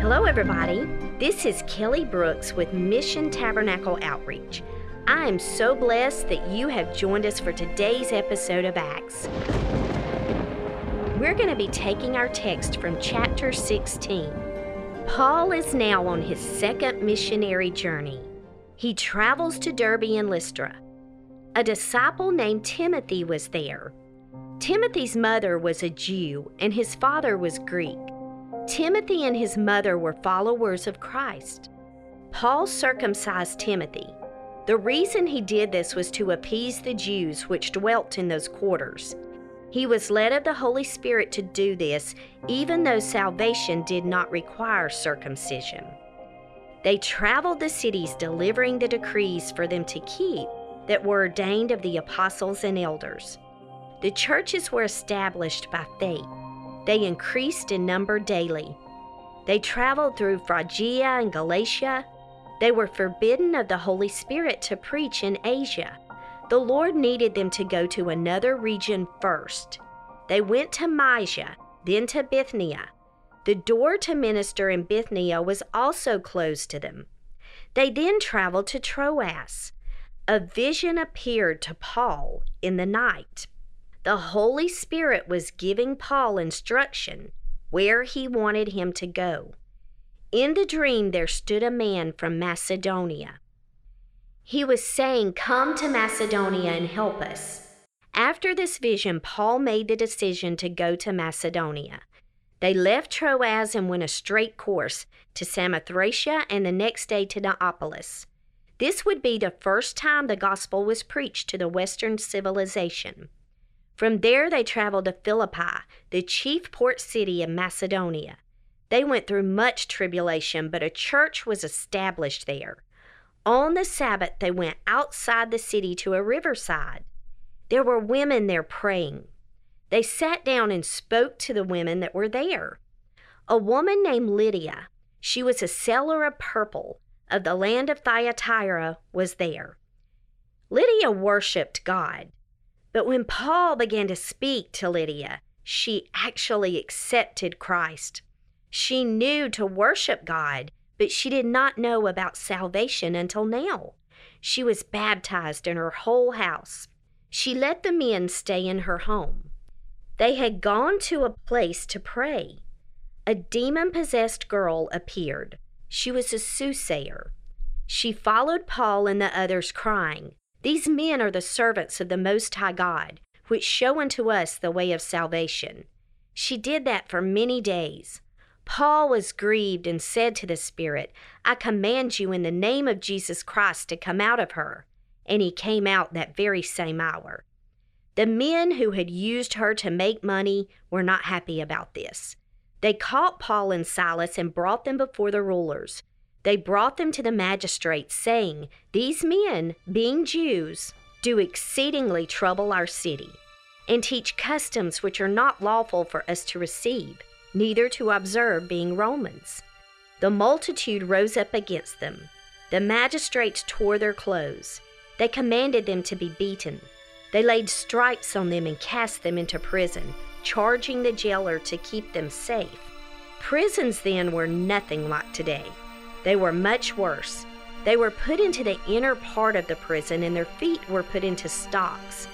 Hello, everybody. This is Kelly Brooks with Mission Tabernacle Outreach. I am so blessed that you have joined us for today's episode of Acts. We're going to be taking our text from chapter 16. Paul is now on his second missionary journey. He travels to Derbe and Lystra. A disciple named Timothy was there. Timothy's mother was a Jew and his father was Greek. Timothy and his mother were followers of Christ. Paul circumcised Timothy. The reason he did this was to appease the Jews which dwelt in those quarters. He was led of the Holy Spirit to do this, even though salvation did not require circumcision. They traveled the cities delivering the decrees for them to keep that were ordained of the apostles and elders. The churches were established by faith. They increased in number daily. They traveled through Phrygia and Galatia. They were forbidden of the Holy Spirit to preach in Asia. The Lord needed them to go to another region first. They went to Mysia, then to Bithynia. The door to minister in Bithynia was also closed to them. They then traveled to Troas. A vision appeared to Paul in the night. The Holy Spirit was giving Paul instruction where he wanted him to go. In the dream, there stood a man from Macedonia. He was saying, Come to Macedonia and help us. After this vision, Paul made the decision to go to Macedonia. They left Troas and went a straight course to Samothracia and the next day to Neapolis. This would be the first time the gospel was preached to the Western civilization. From there, they traveled to Philippi, the chief port city of Macedonia. They went through much tribulation, but a church was established there. On the Sabbath, they went outside the city to a riverside. There were women there praying. They sat down and spoke to the women that were there. A woman named Lydia, she was a seller of purple of the land of Thyatira, was there. Lydia worshiped God. But when Paul began to speak to Lydia, she actually accepted Christ. She knew to worship God, but she did not know about salvation until now. She was baptized in her whole house. She let the men stay in her home. They had gone to a place to pray. A demon possessed girl appeared. She was a soothsayer. She followed Paul and the others, crying, These men are the servants of the Most High God, which show unto us the way of salvation. She did that for many days. Paul was grieved and said to the Spirit, I command you in the name of Jesus Christ to come out of her. And he came out that very same hour. The men who had used her to make money were not happy about this. They caught Paul and Silas and brought them before the rulers. They brought them to the magistrates, saying, These men, being Jews, do exceedingly trouble our city, and teach customs which are not lawful for us to receive, neither to observe, being Romans. The multitude rose up against them. The magistrates tore their clothes. They commanded them to be beaten. They laid stripes on them and cast them into prison, charging the jailer to keep them safe. Prisons then were nothing like today. They were much worse. They were put into the inner part of the prison, and their feet were put into stocks.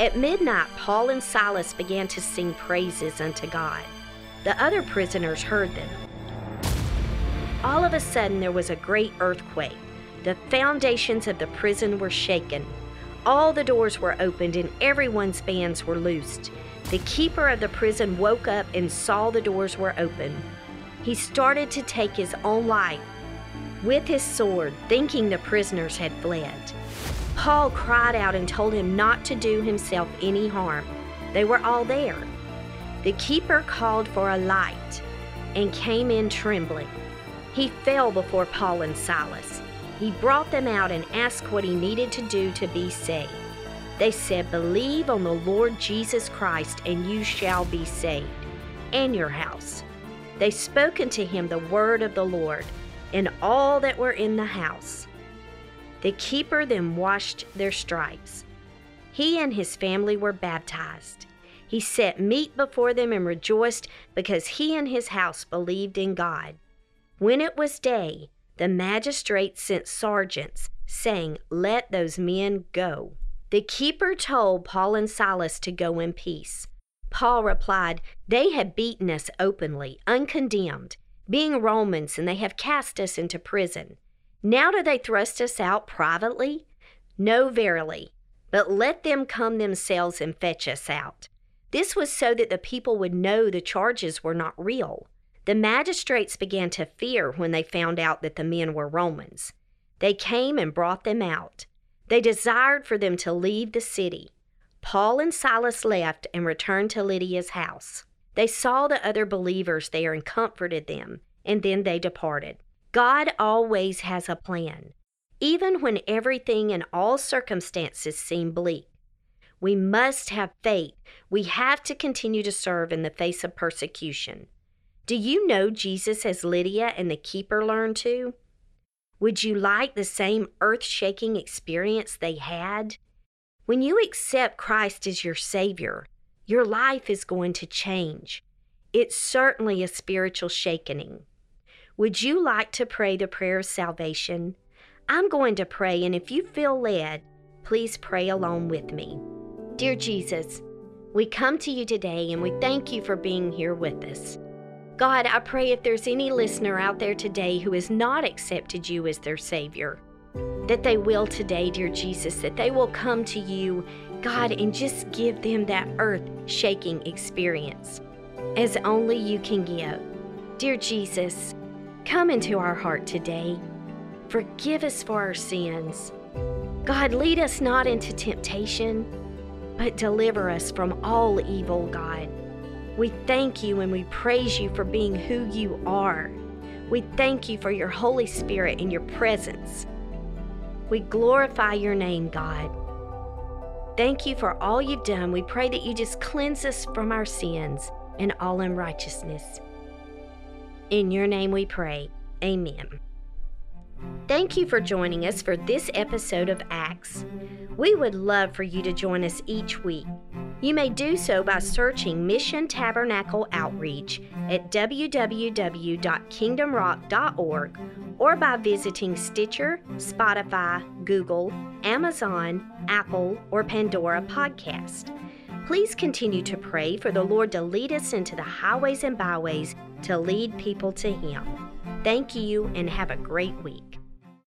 At midnight, Paul and Silas began to sing praises unto God. The other prisoners heard them. All of a sudden, there was a great earthquake. The foundations of the prison were shaken. All the doors were opened, and everyone's bands were loosed. The keeper of the prison woke up and saw the doors were open. He started to take his own life with his sword, thinking the prisoners had fled. Paul cried out and told him not to do himself any harm. They were all there. The keeper called for a light and came in trembling. He fell before Paul and Silas. He brought them out and asked what he needed to do to be saved. They said, Believe on the Lord Jesus Christ, and you shall be saved, and your house. They spoke unto him the word of the Lord, and all that were in the house. The keeper then washed their stripes. He and his family were baptized. He set meat before them and rejoiced because he and his house believed in God. When it was day, the magistrates sent sergeants, saying, Let those men go. The keeper told Paul and Silas to go in peace. Paul replied, They have beaten us openly, uncondemned, being Romans, and they have cast us into prison. Now do they thrust us out privately? No, verily. But let them come themselves and fetch us out. This was so that the people would know the charges were not real. The magistrates began to fear when they found out that the men were Romans. They came and brought them out. They desired for them to leave the city. Paul and Silas left and returned to Lydia's house. They saw the other believers there and comforted them, and then they departed. God always has a plan, even when everything and all circumstances seem bleak. We must have faith. We have to continue to serve in the face of persecution. Do you know Jesus as Lydia and the keeper learned to? Would you like the same earth shaking experience they had? When you accept Christ as your Savior, your life is going to change. It's certainly a spiritual shakening. Would you like to pray the prayer of salvation? I'm going to pray, and if you feel led, please pray along with me. Dear Jesus, we come to you today and we thank you for being here with us. God, I pray if there's any listener out there today who has not accepted you as their Savior, that they will today, dear Jesus, that they will come to you, God, and just give them that earth shaking experience as only you can give. Dear Jesus, come into our heart today. Forgive us for our sins. God, lead us not into temptation, but deliver us from all evil, God. We thank you and we praise you for being who you are. We thank you for your Holy Spirit and your presence. We glorify your name, God. Thank you for all you've done. We pray that you just cleanse us from our sins and all unrighteousness. In your name we pray. Amen. Thank you for joining us for this episode of Acts. We would love for you to join us each week. You may do so by searching Mission Tabernacle Outreach at www.kingdomrock.org or by visiting Stitcher, Spotify, Google, Amazon, Apple, or Pandora podcast. Please continue to pray for the Lord to lead us into the highways and byways to lead people to Him. Thank you and have a great week.